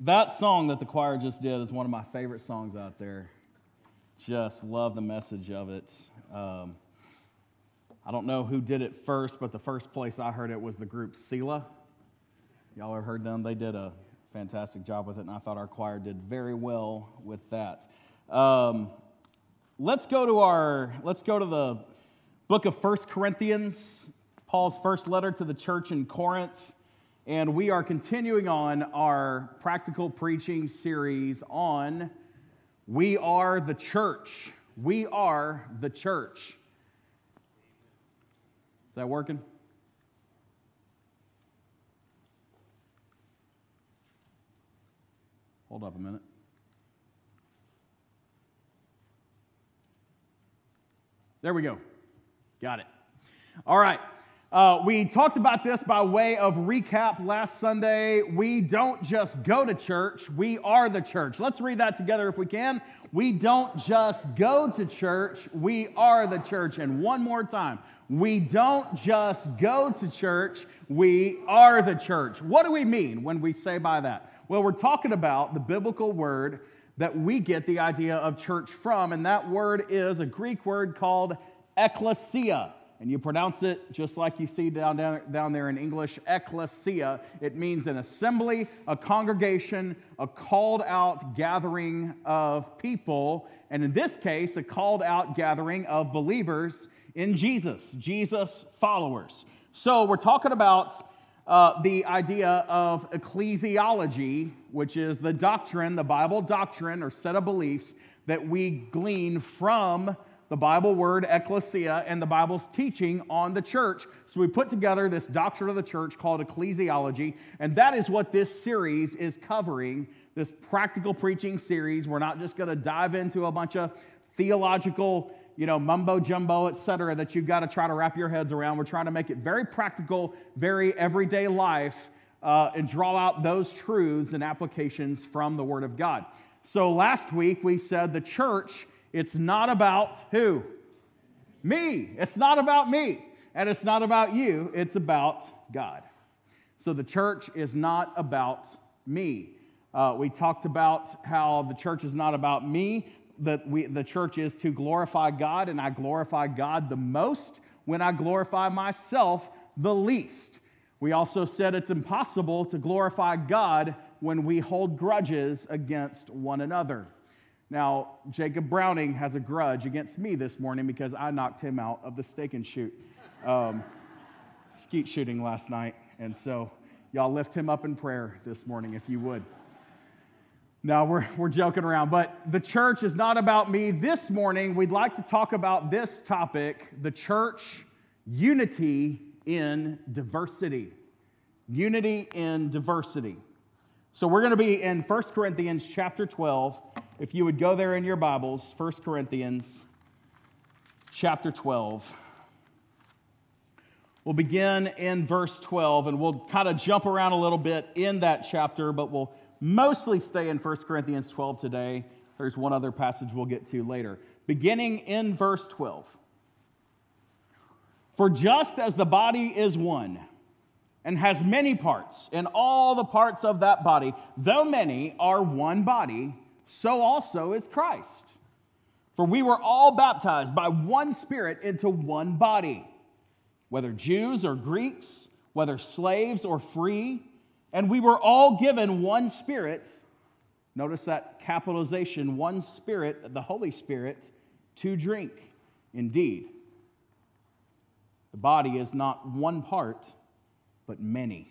That song that the choir just did is one of my favorite songs out there. Just love the message of it. Um, I don't know who did it first, but the first place I heard it was the group Selah. Y'all ever heard them? They did a fantastic job with it, and I thought our choir did very well with that. Um, let's go to our let's go to the book of First Corinthians, Paul's first letter to the church in Corinth. And we are continuing on our practical preaching series on We Are the Church. We are the church. Is that working? Hold up a minute. There we go. Got it. All right. Uh, we talked about this by way of recap last Sunday. We don't just go to church, we are the church. Let's read that together if we can. We don't just go to church, we are the church. And one more time. We don't just go to church, we are the church. What do we mean when we say by that? Well, we're talking about the biblical word that we get the idea of church from, and that word is a Greek word called ekklesia and you pronounce it just like you see down, down, down there in English, ecclesia. It means an assembly, a congregation, a called out gathering of people, and in this case, a called out gathering of believers in Jesus, Jesus followers. So we're talking about uh, the idea of ecclesiology, which is the doctrine, the Bible doctrine or set of beliefs that we glean from the Bible word ecclesia and the Bible's teaching on the church. So we put together this doctrine of the church called ecclesiology, and that is what this series is covering. This practical preaching series. We're not just going to dive into a bunch of theological, you know, mumbo jumbo, et cetera, that you've got to try to wrap your heads around. We're trying to make it very practical, very everyday life, uh, and draw out those truths and applications from the Word of God. So last week we said the church it's not about who? Me. It's not about me. And it's not about you. It's about God. So the church is not about me. Uh, we talked about how the church is not about me, that we, the church is to glorify God, and I glorify God the most when I glorify myself the least. We also said it's impossible to glorify God when we hold grudges against one another. Now, Jacob Browning has a grudge against me this morning because I knocked him out of the stake and shoot, um, skeet shooting last night. And so, y'all lift him up in prayer this morning if you would. Now, we're, we're joking around, but the church is not about me. This morning, we'd like to talk about this topic the church unity in diversity. Unity in diversity. So, we're going to be in 1 Corinthians chapter 12 if you would go there in your Bibles, 1 Corinthians chapter 12. We'll begin in verse 12 and we'll kind of jump around a little bit in that chapter, but we'll mostly stay in 1 Corinthians 12 today. There's one other passage we'll get to later. Beginning in verse 12. For just as the body is one and has many parts, and all the parts of that body, though many, are one body, so also is Christ. For we were all baptized by one Spirit into one body, whether Jews or Greeks, whether slaves or free, and we were all given one Spirit. Notice that capitalization one Spirit, the Holy Spirit, to drink. Indeed, the body is not one part, but many.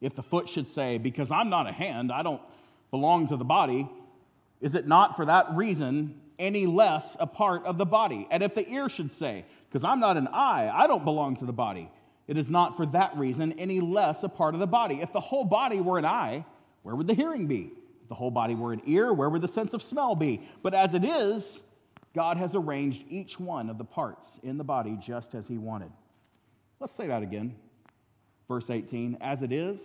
If the foot should say, Because I'm not a hand, I don't belong to the body, is it not for that reason any less a part of the body? And if the ear should say, Because I'm not an eye, I don't belong to the body, it is not for that reason any less a part of the body. If the whole body were an eye, where would the hearing be? If the whole body were an ear, where would the sense of smell be? But as it is, God has arranged each one of the parts in the body just as He wanted. Let's say that again. Verse 18 As it is,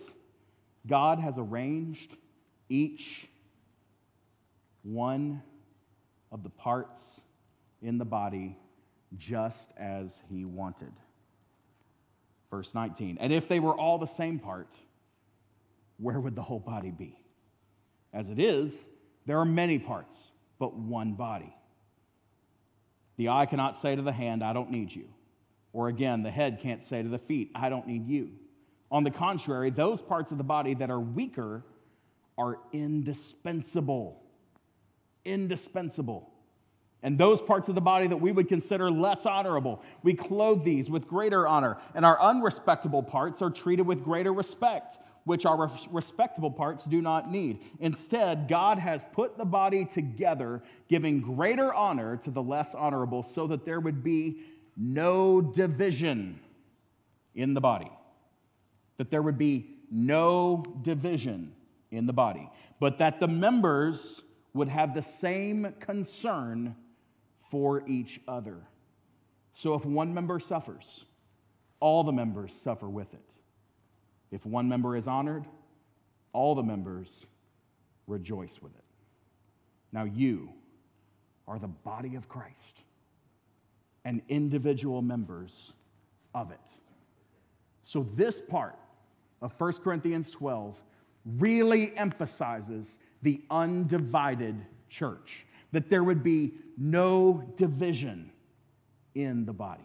God has arranged each one of the parts in the body just as he wanted. Verse 19. And if they were all the same part, where would the whole body be? As it is, there are many parts, but one body. The eye cannot say to the hand, I don't need you. Or again, the head can't say to the feet, I don't need you. On the contrary, those parts of the body that are weaker are indispensable. Indispensable. And those parts of the body that we would consider less honorable, we clothe these with greater honor. And our unrespectable parts are treated with greater respect, which our respectable parts do not need. Instead, God has put the body together, giving greater honor to the less honorable, so that there would be no division in the body. That there would be no division in the body, but that the members would have the same concern for each other. So if one member suffers, all the members suffer with it. If one member is honored, all the members rejoice with it. Now you are the body of Christ and individual members of it. So this part of 1 Corinthians 12 really emphasizes the undivided church that there would be no division in the body.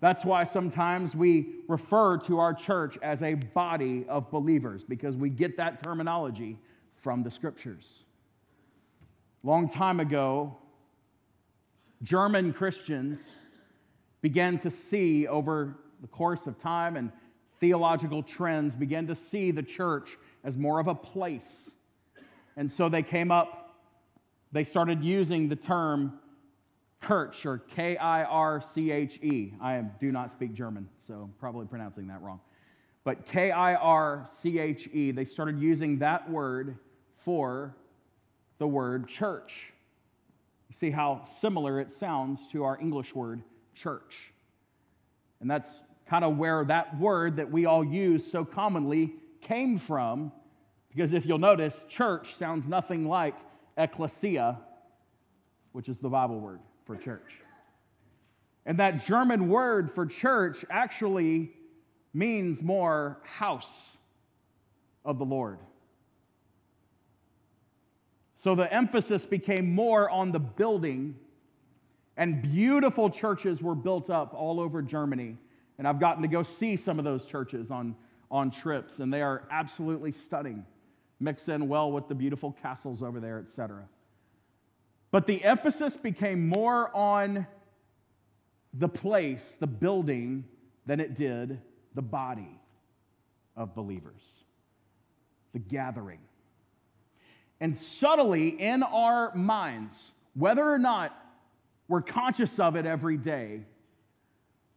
That's why sometimes we refer to our church as a body of believers, because we get that terminology from the scriptures. Long time ago, German Christians began to see over the course of time and theological trends, began to see the church as more of a place. And so they came up they started using the term Kirch or K I R C H E. I do not speak German, so I'm probably pronouncing that wrong. But K I R C H E, they started using that word for the word church. You see how similar it sounds to our English word church. And that's kind of where that word that we all use so commonly came from, because if you'll notice, church sounds nothing like ecclesia, which is the Bible word for church. And that German word for church actually means more house of the Lord. So the emphasis became more on the building, and beautiful churches were built up all over Germany. And I've gotten to go see some of those churches on, on trips, and they are absolutely stunning mixed in well with the beautiful castles over there, etc. But the emphasis became more on the place, the building, than it did the body of believers, the gathering. And subtly in our minds, whether or not we're conscious of it every day,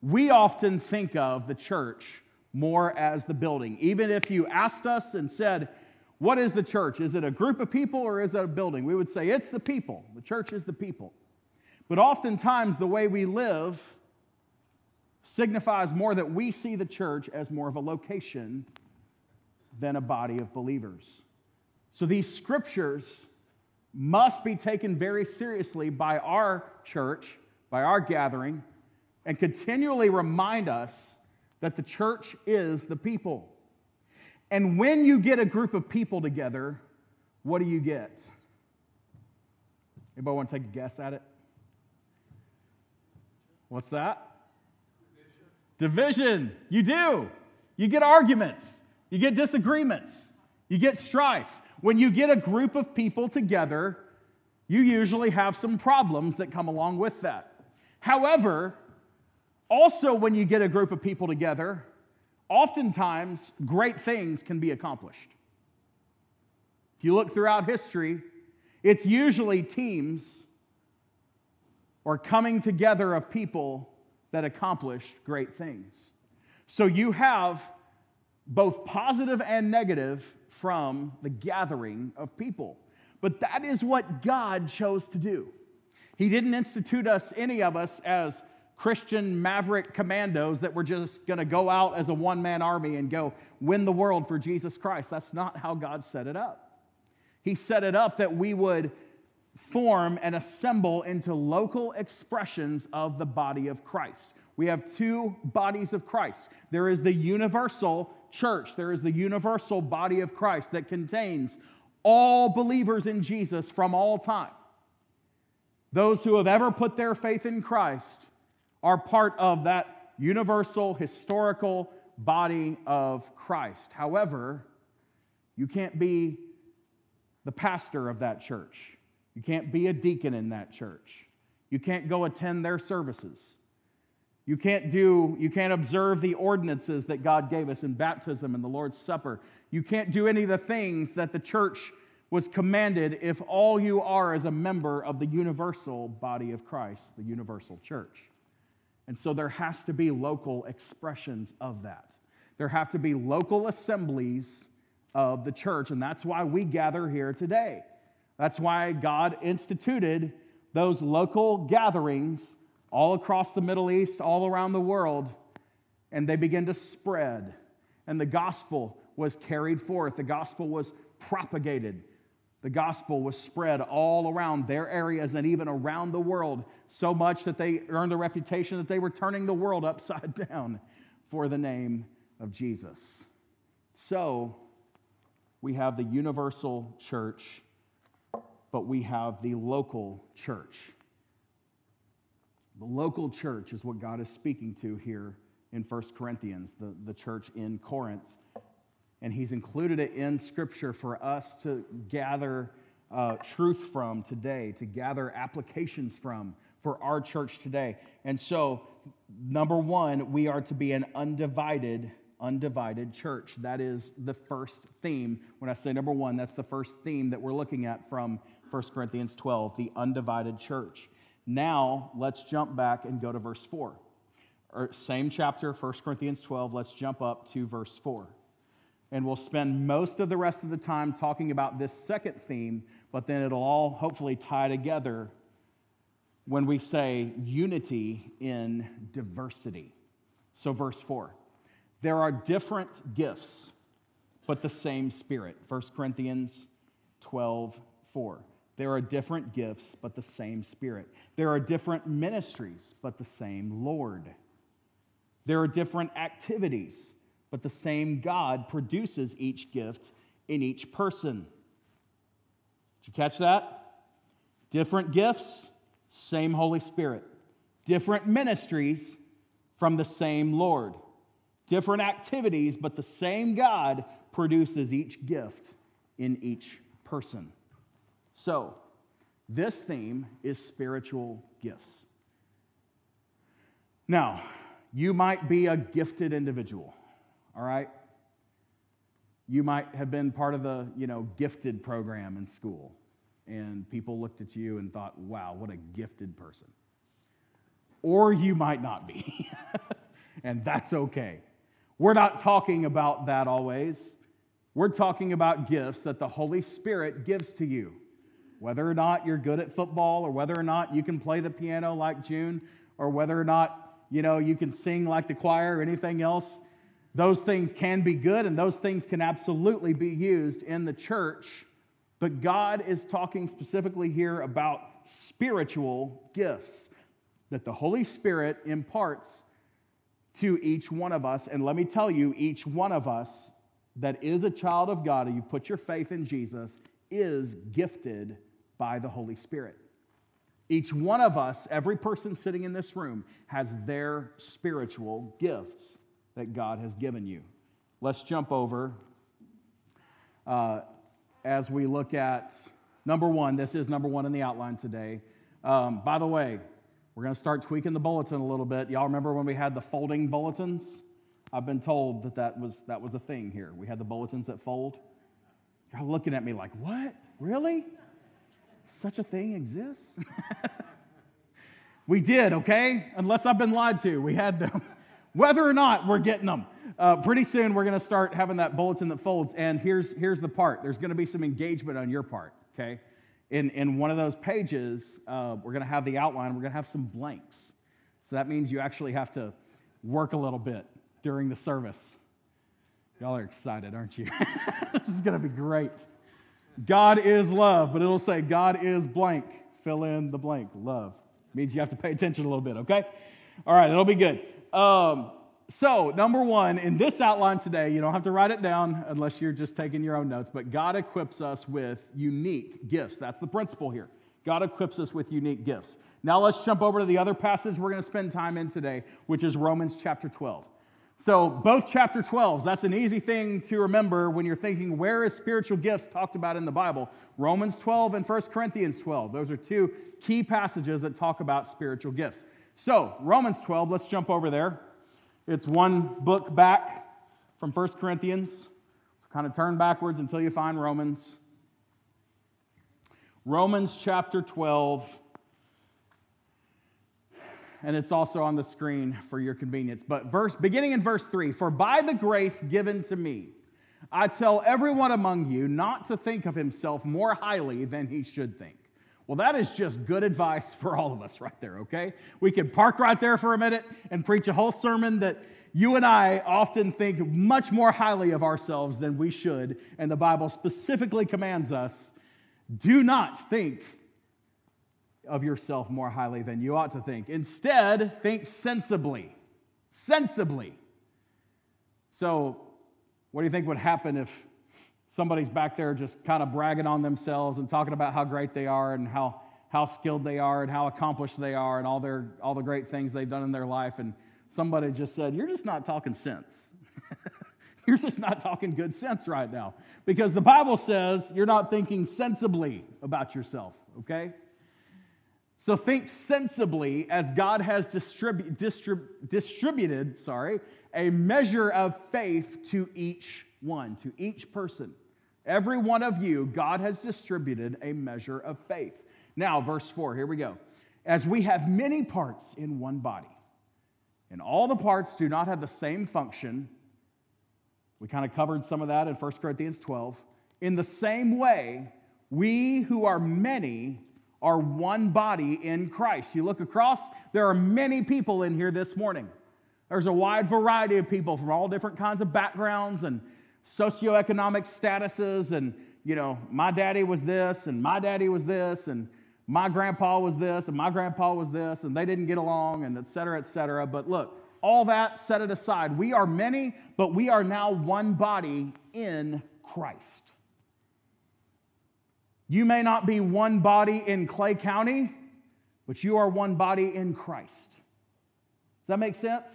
we often think of the church more as the building. Even if you asked us and said, what is the church? Is it a group of people or is it a building? We would say it's the people. The church is the people. But oftentimes, the way we live signifies more that we see the church as more of a location than a body of believers. So these scriptures must be taken very seriously by our church, by our gathering, and continually remind us that the church is the people. And when you get a group of people together, what do you get? Anybody want to take a guess at it? What's that? Division. Division. You do. You get arguments. You get disagreements. You get strife. When you get a group of people together, you usually have some problems that come along with that. However, also when you get a group of people together, oftentimes great things can be accomplished. If you look throughout history, it's usually teams or coming together of people that accomplished great things. So you have both positive and negative from the gathering of people. But that is what God chose to do. He didn't institute us, any of us, as Christian maverick commandos that were just going to go out as a one man army and go win the world for Jesus Christ. That's not how God set it up. He set it up that we would form and assemble into local expressions of the body of Christ. We have two bodies of Christ. There is the universal church, there is the universal body of Christ that contains all believers in Jesus from all time. Those who have ever put their faith in Christ are part of that universal, historical body of Christ. However, you can't be the pastor of that church. You can't be a deacon in that church. You can't go attend their services. You can't do, you can't observe the ordinances that God gave us in baptism and the Lord's Supper. You can't do any of the things that the church was commanded if all you are is a member of the universal body of Christ, the universal church. And so there has to be local expressions of that. There have to be local assemblies of the church, and that's why we gather here today. That's why God instituted those local gatherings all across the Middle East, all around the world, and they began to spread. And the gospel was carried forth, the gospel was propagated. The gospel was spread all around their areas and even around the world, so much that they earned a reputation that they were turning the world upside down for the name of Jesus. So, we have the universal church, but we have the local church. The local church is what God is speaking to here in 1 Corinthians, the, the church in Corinth. And He's included it in Scripture for us to gather uh, truth from today, to gather applications from for our church today. And so, number one, we are to be an undivided, undivided church. That is the first theme. When I say number one, that's the first theme that we're looking at from 1 Corinthians 12, the undivided church. Now, let's jump back and go to verse 4. Or same chapter, 1 Corinthians 12, let's jump up to verse 4. And we'll spend most of the rest of the time talking about this second theme, but then it'll all hopefully tie together when we say unity in diversity. So, verse 4 there are different gifts, but the same Spirit. 1 Corinthians 12 4. There are different gifts, but the same Spirit. There are different ministries, but the same Lord. There are different activities, but the same God produces each gift in each person. Did you catch that? Different gifts, same Holy Spirit. Different ministries from the same Lord. Different activities, but the same God produces each gift in each person. So, this theme is spiritual gifts. Now, you might be a gifted individual, all right? You might have been part of the, you know, gifted program in school, and people looked at you and thought, wow, what a gifted person. Or you might not be, and that's okay. We're not talking about that always. We're talking about gifts that the Holy Spirit gives to you. Whether or not you're good at football, or whether or not you can play the piano like June, or whether or not you know you can sing like the choir or anything else, those things can be good and those things can absolutely be used in the church. But God is talking specifically here about spiritual gifts that the Holy Spirit imparts to each one of us. And let me tell you, each one of us that is a child of God, and you put your faith in Jesus, is gifted by the Holy Spirit. Each one of us, every person sitting in this room, has their spiritual gifts that God has given you. Let's jump over uh, as we look at number one. This is number one in the outline today. Um, by the way, we're going to start tweaking the bulletin a little bit. Y'all remember when we had the folding bulletins? I've been told that that was, that was a thing here. We had the bulletins that fold. Y'all looking at me like, what? Really? Such a thing exists? we did, okay? Unless I've been lied to, we had them. Whether or not we're getting them. Uh, pretty soon we're going to start having that bulletin that folds. And here's, here's the part there's going to be some engagement on your part, okay? In, in one of those pages, uh, we're going to have the outline, we're going to have some blanks. So that means you actually have to work a little bit during the service. Y'all are excited, aren't you? this is going to be great. God is love, but it'll say God is blank. Fill in the blank. Love means you have to pay attention a little bit, okay? All right, it'll be good. Um, so, number one, in this outline today, you don't have to write it down unless you're just taking your own notes, but God equips us with unique gifts. That's the principle here. God equips us with unique gifts. Now, let's jump over to the other passage we're going to spend time in today, which is Romans chapter 12. So, both chapter 12s, that's an easy thing to remember when you're thinking, where is spiritual gifts talked about in the Bible? Romans 12 and 1 Corinthians 12. Those are two key passages that talk about spiritual gifts. So, Romans 12, let's jump over there. It's one book back from 1 Corinthians. Kind of turn backwards until you find Romans. Romans chapter 12. And it's also on the screen for your convenience. But verse beginning in verse 3, for by the grace given to me, I tell everyone among you not to think of himself more highly than he should think. Well, that is just good advice for all of us right there, okay? We could park right there for a minute and preach a whole sermon that you and I often think much more highly of ourselves than we should, and the Bible specifically commands us do not think of yourself more highly than you ought to think. Instead, think sensibly. Sensibly. So, what do you think would happen if somebody's back there just kind of bragging on themselves and talking about how great they are and how, how skilled they are and how accomplished they are and all, their, all the great things they've done in their life? And somebody just said, You're just not talking sense. you're just not talking good sense right now. Because the Bible says you're not thinking sensibly about yourself, okay? So think sensibly as God has distribu- distrib- distributed, sorry, a measure of faith to each one, to each person. Every one of you, God has distributed a measure of faith. Now, verse 4, here we go. As we have many parts in one body, and all the parts do not have the same function, we kind of covered some of that in 1 Corinthians 12. In the same way, we who are many are one body in Christ. You look across, there are many people in here this morning. There's a wide variety of people from all different kinds of backgrounds and socioeconomic statuses. And, you know, my daddy was this, and my daddy was this, and my grandpa was this, and my grandpa was this, and they didn't get along, and et cetera, et cetera. But look, all that set it aside. We are many, but we are now one body in Christ. You may not be one body in Clay County, but you are one body in Christ. Does that make sense?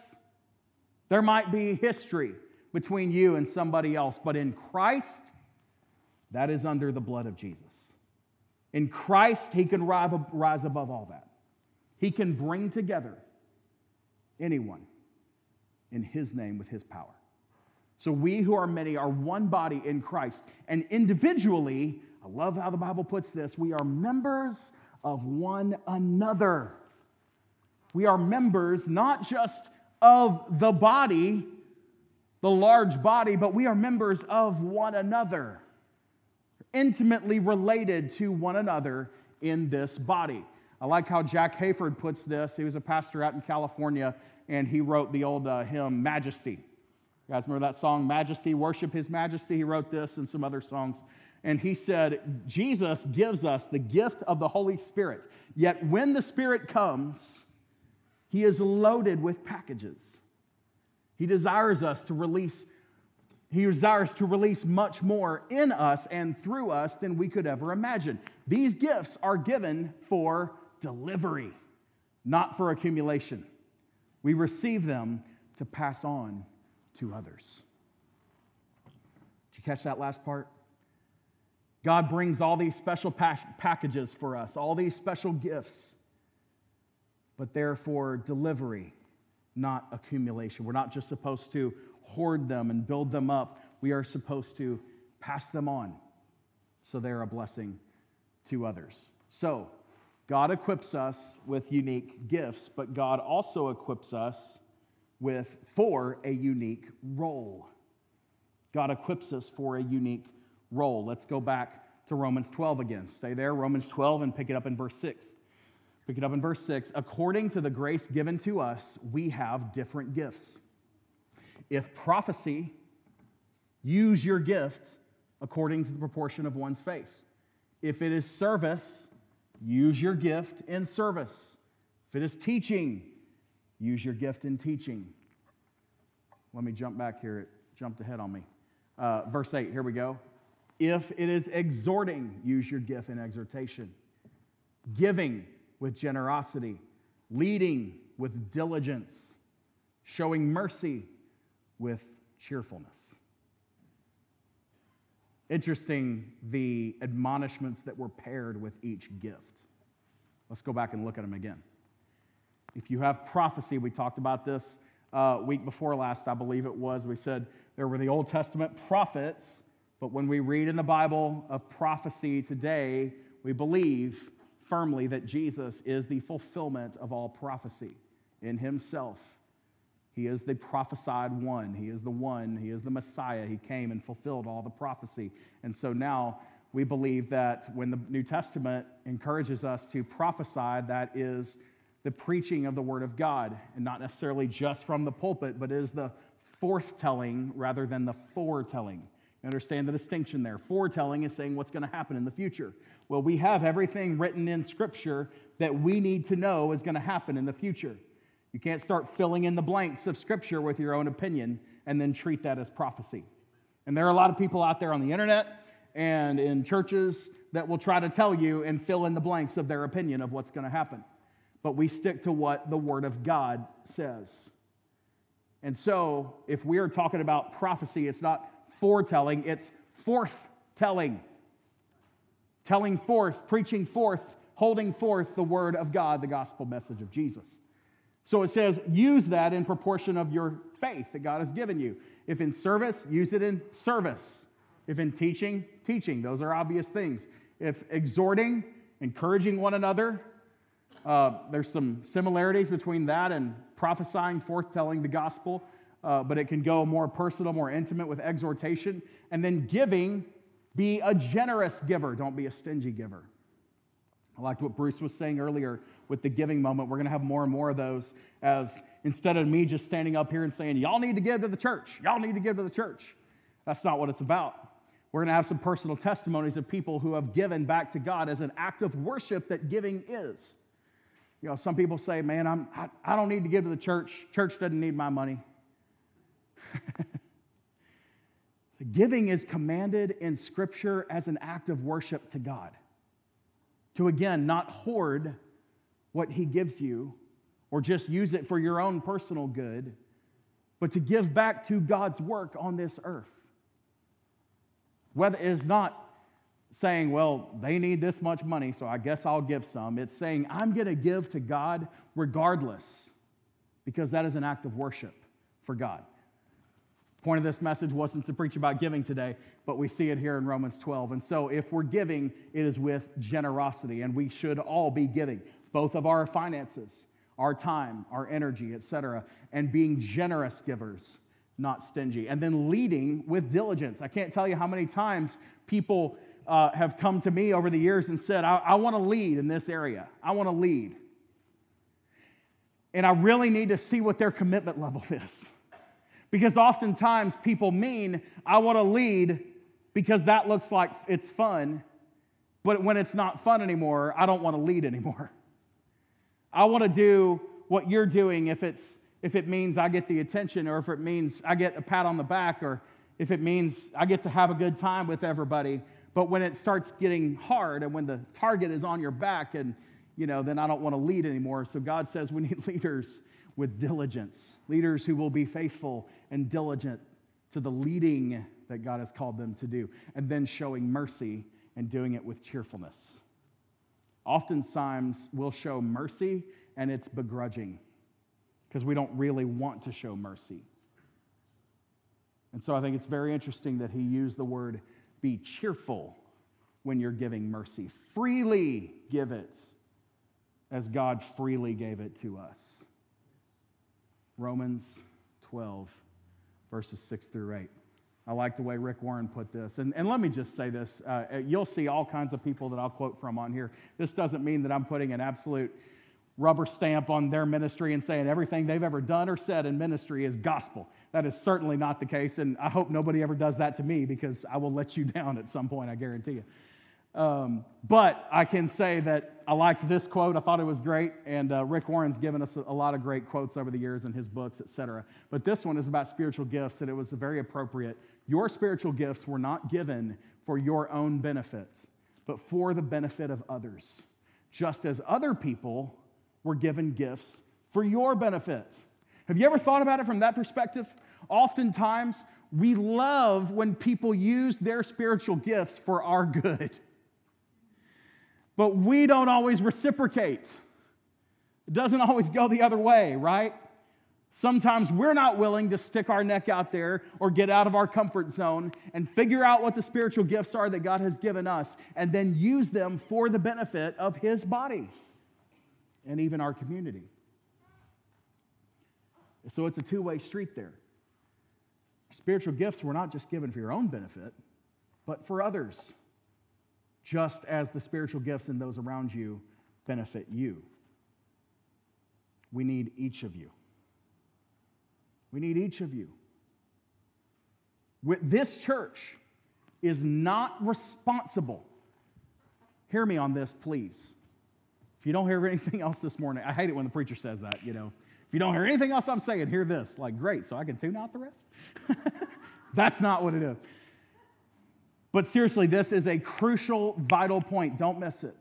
There might be history between you and somebody else, but in Christ, that is under the blood of Jesus. In Christ, He can rise above all that. He can bring together anyone in His name with His power. So we who are many are one body in Christ. And individually, I love how the Bible puts this. We are members of one another. We are members not just of the body, the large body, but we are members of one another, intimately related to one another in this body. I like how Jack Hayford puts this. He was a pastor out in California, and he wrote the old uh, hymn, Majesty. You guys remember that song, Majesty, Worship His Majesty? He wrote this and some other songs and he said, Jesus gives us the gift of the Holy Spirit. Yet when the Spirit comes, he is loaded with packages. He desires us to release, he desires to release much more in us and through us than we could ever imagine. These gifts are given for delivery, not for accumulation. We receive them to pass on to others. Did you catch that last part? God brings all these special packages for us, all these special gifts, but they're for delivery, not accumulation. We're not just supposed to hoard them and build them up, we are supposed to pass them on so they're a blessing to others. So, God equips us with unique gifts, but God also equips us with for a unique role. God equips us for a unique role. Let's go back to Romans 12 again. Stay there, Romans 12, and pick it up in verse 6. Pick it up in verse 6. According to the grace given to us, we have different gifts. If prophecy, use your gift according to the proportion of one's faith. If it is service, use your gift in service. If it is teaching, use your gift in teaching. Let me jump back here. It jumped ahead on me. Uh, verse 8, here we go. If it is exhorting, use your gift in exhortation. Giving with generosity, leading with diligence, showing mercy with cheerfulness. Interesting, the admonishments that were paired with each gift. Let's go back and look at them again. If you have prophecy, we talked about this uh, week before last, I believe it was. We said there were the Old Testament prophets, but when we read in the Bible of prophecy today, we believe firmly that Jesus is the fulfillment of all prophecy in himself. He is the prophesied one. He is the one. He is the Messiah. He came and fulfilled all the prophecy. And so now we believe that when the New Testament encourages us to prophesy, that is the preaching of the Word of God, and not necessarily just from the pulpit, but is the forthtelling rather than the foretelling. Understand the distinction there. Foretelling is saying what's going to happen in the future. Well, we have everything written in Scripture that we need to know is going to happen in the future. You can't start filling in the blanks of Scripture with your own opinion and then treat that as prophecy. And there are a lot of people out there on the internet and in churches that will try to tell you and fill in the blanks of their opinion of what's going to happen but we stick to what the Word of God says. And so, if we are talking about prophecy, it's not foretelling, it's forth-telling. Telling forth, preaching forth, holding forth the Word of God, the gospel message of Jesus. So it says, use that in proportion of your faith that God has given you. If in service, use it in service. If in teaching, teaching. Those are obvious things. If exhorting, encouraging one another, uh, there's some similarities between that and prophesying, forthtelling the gospel, uh, but it can go more personal, more intimate with exhortation. And then giving, be a generous giver, don't be a stingy giver. I liked what Bruce was saying earlier with the giving moment. We're going to have more and more of those as instead of me just standing up here and saying, Y'all need to give to the church, y'all need to give to the church. That's not what it's about. We're going to have some personal testimonies of people who have given back to God as an act of worship that giving is. You know, some people say, man, I'm, I, I don't need to give to the church. Church doesn't need my money. so giving is commanded in Scripture as an act of worship to God. To again, not hoard what He gives you or just use it for your own personal good, but to give back to God's work on this earth. Whether it is not saying, well, they need this much money, so I guess I'll give some. It's saying, I'm going to give to God regardless, because that is an act of worship for God. Point of this message wasn't to preach about giving today, but we see it here in Romans 12. And so, if we're giving, it is with generosity, and we should all be giving, both of our finances, our time, our energy, etc., and being generous givers, not stingy. And then leading with diligence. I can't tell you how many times people uh, have come to me over the years and said, I, I want to lead in this area. I want to lead. And I really need to see what their commitment level is. Because oftentimes people mean, I want to lead because that looks like it's fun. But when it's not fun anymore, I don't want to lead anymore. I want to do what you're doing if, it's, if it means I get the attention or if it means I get a pat on the back or if it means I get to have a good time with everybody. But when it starts getting hard and when the target is on your back, and you know, then I don't want to lead anymore. So God says we need leaders with diligence, leaders who will be faithful and diligent to the leading that God has called them to do, and then showing mercy and doing it with cheerfulness. Oftentimes, we'll show mercy and it's begrudging because we don't really want to show mercy. And so I think it's very interesting that he used the word be cheerful when you're giving mercy. Freely give it as God freely gave it to us. Romans 12, verses 6 through 8. I like the way Rick Warren put this. And, and let me just say this uh, you'll see all kinds of people that I'll quote from on here. This doesn't mean that I'm putting an absolute rubber stamp on their ministry and saying everything they've ever done or said in ministry is gospel. That is certainly not the case, and I hope nobody ever does that to me because I will let you down at some point, I guarantee you. Um, but I can say that I liked this quote. I thought it was great. And uh, Rick Warren's given us a, a, lot of great quotes over the years in his books, etc. But this one is about spiritual gifts, and it was very appropriate. Your spiritual gifts were not given for your own benefit, but for the benefit of others, just as other people were given gifts for your benefit. Have you ever thought about it from that perspective? Oftentimes, we love when people use their spiritual gifts for our good but we don't always reciprocate. It doesn't always go the other way, right? Sometimes we're not willing to stick our neck out there or get out of our comfort zone and figure out what the spiritual gifts are that God has given us and then use them for the benefit of His body and even our community. So it's a two way street there. Spiritual gifts were not just given for your own benefit, but for others just as the spiritual gifts in those around you benefit you. We need each of you. We need each of you. This church is not responsible. Hear me on this, please. If you don't hear anything else this morning, I hate it when the preacher says that, you know. If you don't hear anything else I'm saying, hear this. Like, great, so I can tune out the rest? That's not what it is. But seriously, this is a crucial, vital point. Don't miss it.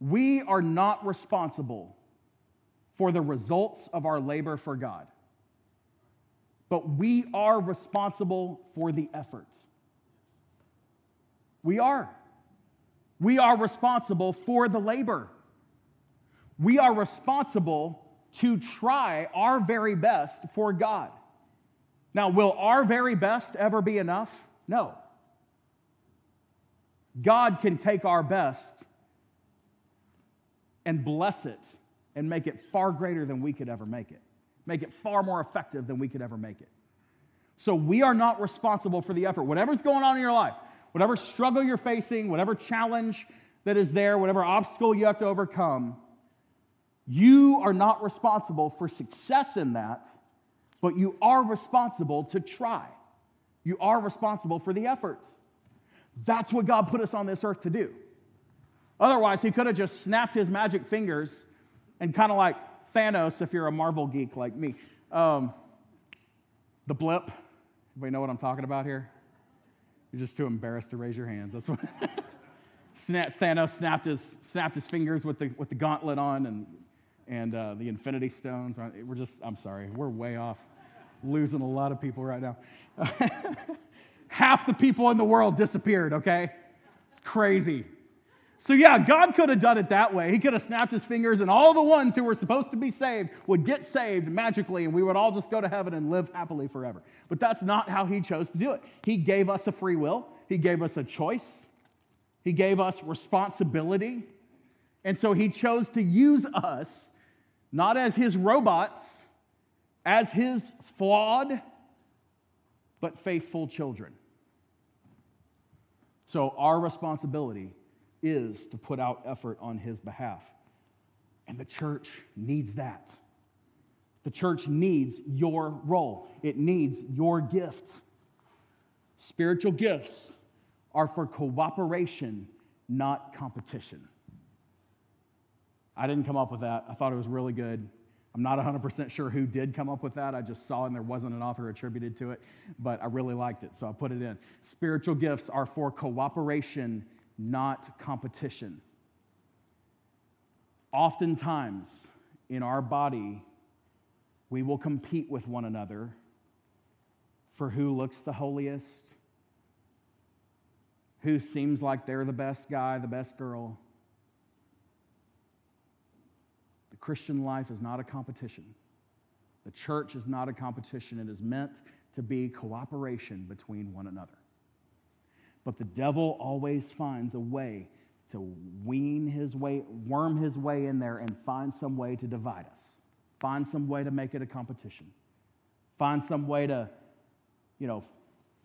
We are not responsible for the results of our labor for God, but we are responsible for the effort. We are. We are responsible for the labor. We are responsible to try our very best for God. Now, will our very best ever be enough? No. God can take our best and bless it and make it far greater than we could ever make it, make it far more effective than we could ever make it. So we are not responsible for the effort. Whatever's going on in your life, whatever struggle you're facing, whatever challenge that is there, whatever obstacle you have to overcome, you are not responsible for success in that, but you are responsible to try. You are responsible for the efforts. That's what God put us on this earth to do. Otherwise, he could have just snapped his magic fingers and kind of like Thanos, if you're a Marvel geek like me. Um, the blip. Everybody know what I'm talking about here? You're just too embarrassed to raise your hands. That's what. Snap, Thanos snapped his, snapped his fingers with the, with the gauntlet on and, and uh, the Infinity Stones. We're just, I'm sorry, we're way off. Losing a lot of people right now. Half the people in the world disappeared, okay? It's crazy. So, yeah, God could have done it that way. He could have snapped his fingers, and all the ones who were supposed to be saved would get saved magically, and we would all just go to heaven and live happily forever. But that's not how he chose to do it. He gave us a free will, he gave us a choice, he gave us responsibility. And so he chose to use us not as his robots, as his flawed, but faithful children. So, our responsibility is to put out effort on his behalf. And the church needs that. The church needs your role, it needs your gift. Spiritual gifts are for cooperation, not competition. I didn't come up with that. I thought it was really good. I'm not 100% sure who did come up with that. I just saw and there wasn't an author attributed to it, but I really liked it, so I put it in. Spiritual gifts are for cooperation, not competition. Oftentimes in our body, we will compete with one another for who looks the holiest, who seems like they're the best guy, the best girl. Christian life is not a competition. The church is not a competition. It is meant to be cooperation between one another. But the devil always finds a way to wean his way, worm his way in there and find some way to divide us. Find some way to make it a competition. Find some way to, you know,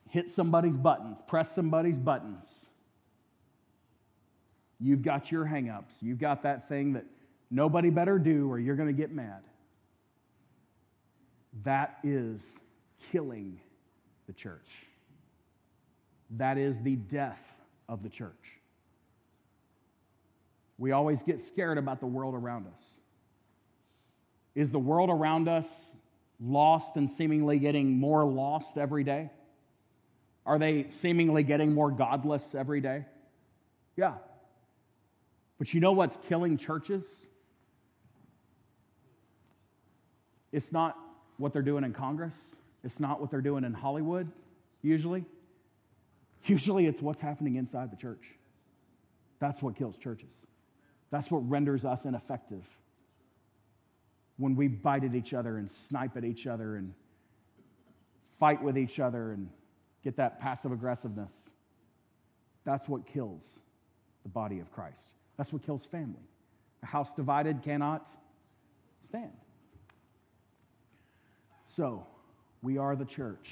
hit somebody's buttons, press somebody's buttons. You've got your hangups. You've got that thing that Nobody better do, or you're going to get mad. That is killing the church. That is the death of the church. We always get scared about the world around us. Is the world around us lost and seemingly getting more lost every day? Are they seemingly getting more godless every day? Yeah. But you know what's killing churches? It's not what they're doing in Congress, it's not what they're doing in Hollywood, usually. Usually, it's what's happening inside the church. That's what kills churches. That's what renders us ineffective. When we bite at each other and snipe at each other and fight with each other and get that passive aggressiveness, that's what kills the body of Christ. That's what kills family. A house divided cannot stand. So, we are the church,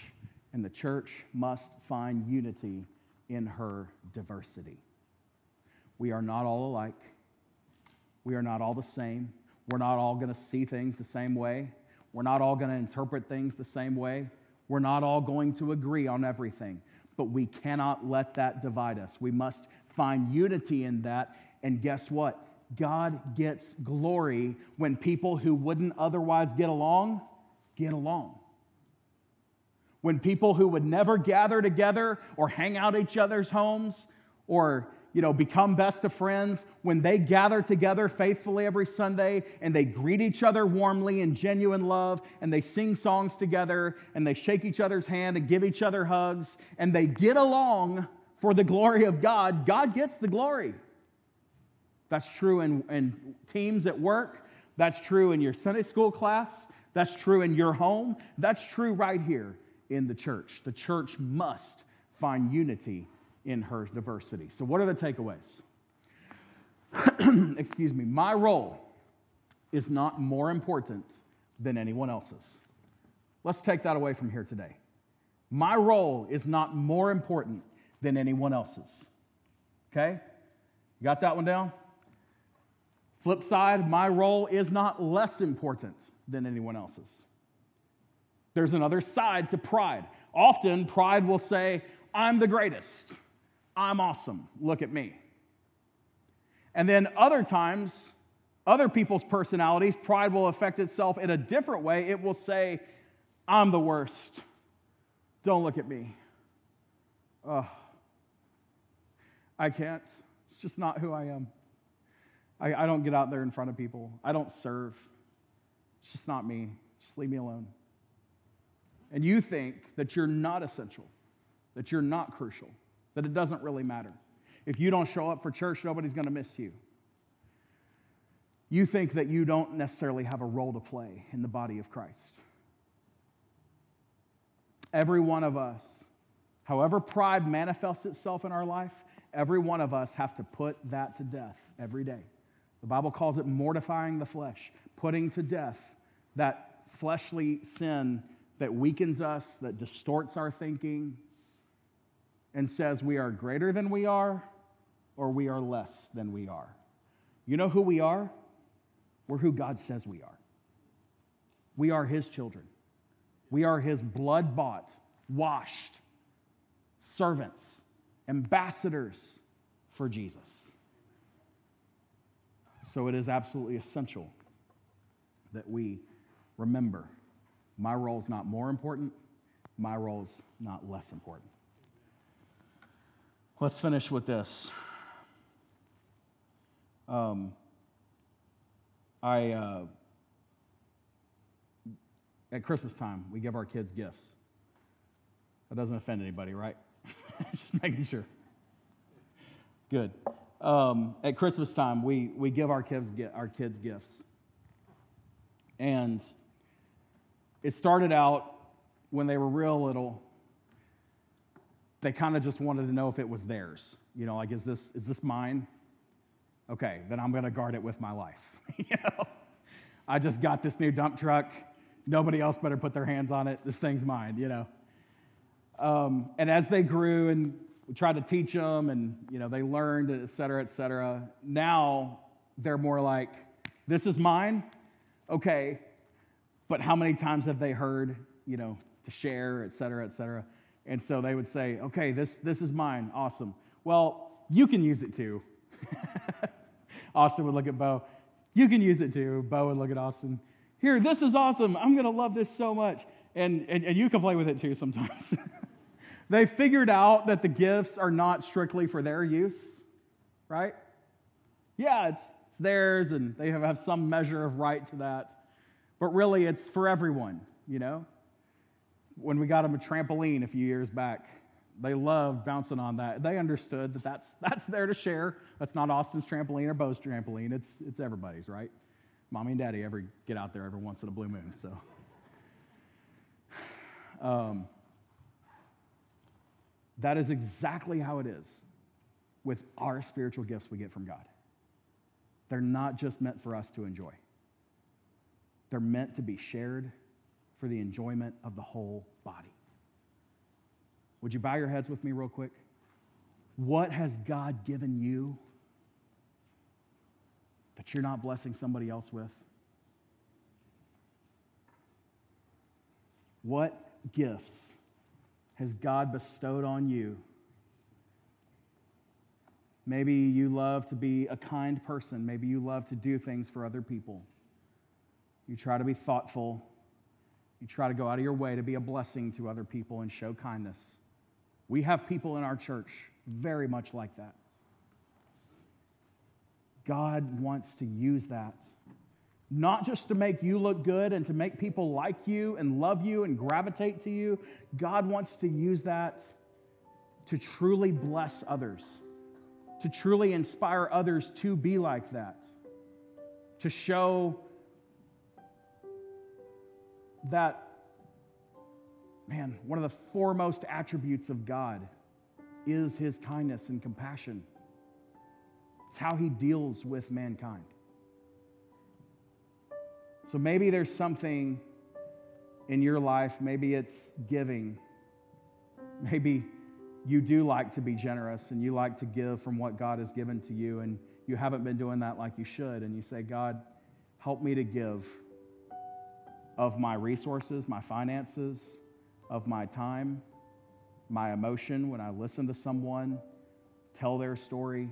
and the church must find unity in her diversity. We are not all alike. We are not all the same. We're not all going to see things the same way. We're not all going to interpret things the same way. We're not all going to agree on everything. But we cannot let that divide us. We must find unity in that. And guess what? God gets glory when people who wouldn't otherwise get along get along. When people who would never gather together or hang out each other's homes or you know, become best of friends when they gather together faithfully every Sunday and they greet each other warmly in genuine love and they sing songs together and they shake each other's hand and give each other hugs and they get along for the glory of God, God gets the glory. That's true in, in teams at work. That's true in your Sunday school class. That's true in your home. That's true right here in the church. The church must find unity in her diversity. So, what are the takeaways? Excuse me. My role is not more important than anyone else's. Let's take that away from here today. My role is not more important than anyone else's. Okay? You got that one down? Flip side, my role is not less important than anyone else's. There's another side to pride. Often, pride will say, I'm the greatest. I'm awesome. Look at me. And then other times, other people's personalities, pride will affect itself in a different way. It will say, I'm the worst. Don't look at me. Oh, I can't. It's just not who I am. I, I don't get out there in front of people. I don't serve. It's just not me. Just leave me alone. And you think that you're not essential, that you're not crucial, that it doesn't really matter. If you don't show up for church, nobody's going to miss you. You think that you don't necessarily have a role to play in the body of Christ. Every one of us, however pride manifests itself in our life, every one of us have to put that to death every day. The Bible calls it mortifying the flesh, putting to death that fleshly sin that weakens us, that distorts our thinking, and says we are greater than we are or we are less than we are. You know who we are? We're who God says we are. We are His children. We are His blood bought, washed servants, ambassadors for Jesus. So it is absolutely essential that we remember my role is not more important, my role is not less important. Let's finish with this. Um, I, uh, at Christmas time, we give our kids gifts. That doesn't offend anybody, right? Just making sure. Good. Um, at Christmas time, we, we give our kids, our kids gifts. And it started out when they were real little, they kind of just wanted to know if it was theirs. You know, like, is this, is this mine? Okay, then I'm going to guard it with my life. you know, I just got this new dump truck. Nobody else better put their hands on it. This thing's mine, you know. Um, and as they grew and we tried to teach them and, you know, they learned, et cetera, et cetera, now they're more like, this is mine. Okay, but how many times have they heard, you know, to share, et cetera, et cetera? And so they would say, okay, this, this is mine. Awesome. Well, you can use it too. Austin would look at Bo. You can use it too. Bo would look at Austin. Here, this is awesome. I'm going to love this so much. And, and, and you can play with it too sometimes. they figured out that the gifts are not strictly for their use, right? Yeah, it's, it's theirs, and they have, have some measure of right to that. But really, it's for everyone, you know? When we got them a trampoline a few years back, they loved bouncing on that. They understood that that's, that's there to share. That's not Austin's trampoline or Bo's trampoline. It's, it's everybody's, right? Mommy and daddy ever get out there every once in a blue moon, so. Um, that is exactly how it is with our spiritual gifts we get from God. They're not just meant for us to enjoy, they're meant to be shared for the enjoyment of the whole body. Would you bow your heads with me, real quick? What has God given you that you're not blessing somebody else with? What gifts has God bestowed on you? Maybe you love to be a kind person. Maybe you love to do things for other people. You try to be thoughtful. You try to go out of your way to be a blessing to other people and show kindness. We have people in our church very much like that. God wants to use that not just to make you look good and to make people like you and love you and gravitate to you. God wants to use that to truly bless others, to truly inspire others to be like that, to show that, man, one of the foremost attributes of God is his kindness and compassion. It's how he deals with mankind. So maybe there's something in your life, maybe it's giving. Maybe you do like to be generous and you like to give from what God has given to you, and you haven't been doing that like you should. And you say, God, help me to give of my resources, my finances, of my time, my emotion when I listen to someone tell their story.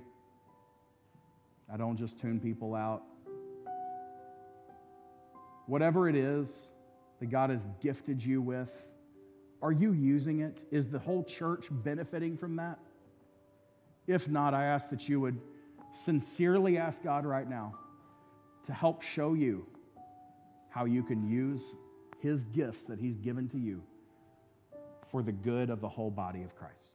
I don't just tune people out. Whatever it is that God has gifted you with, are you using it? Is the whole church benefiting from that? If not, I ask that you would sincerely ask God right now to help show you how you can use His gifts that He's given to you for the good of the whole body of Christ.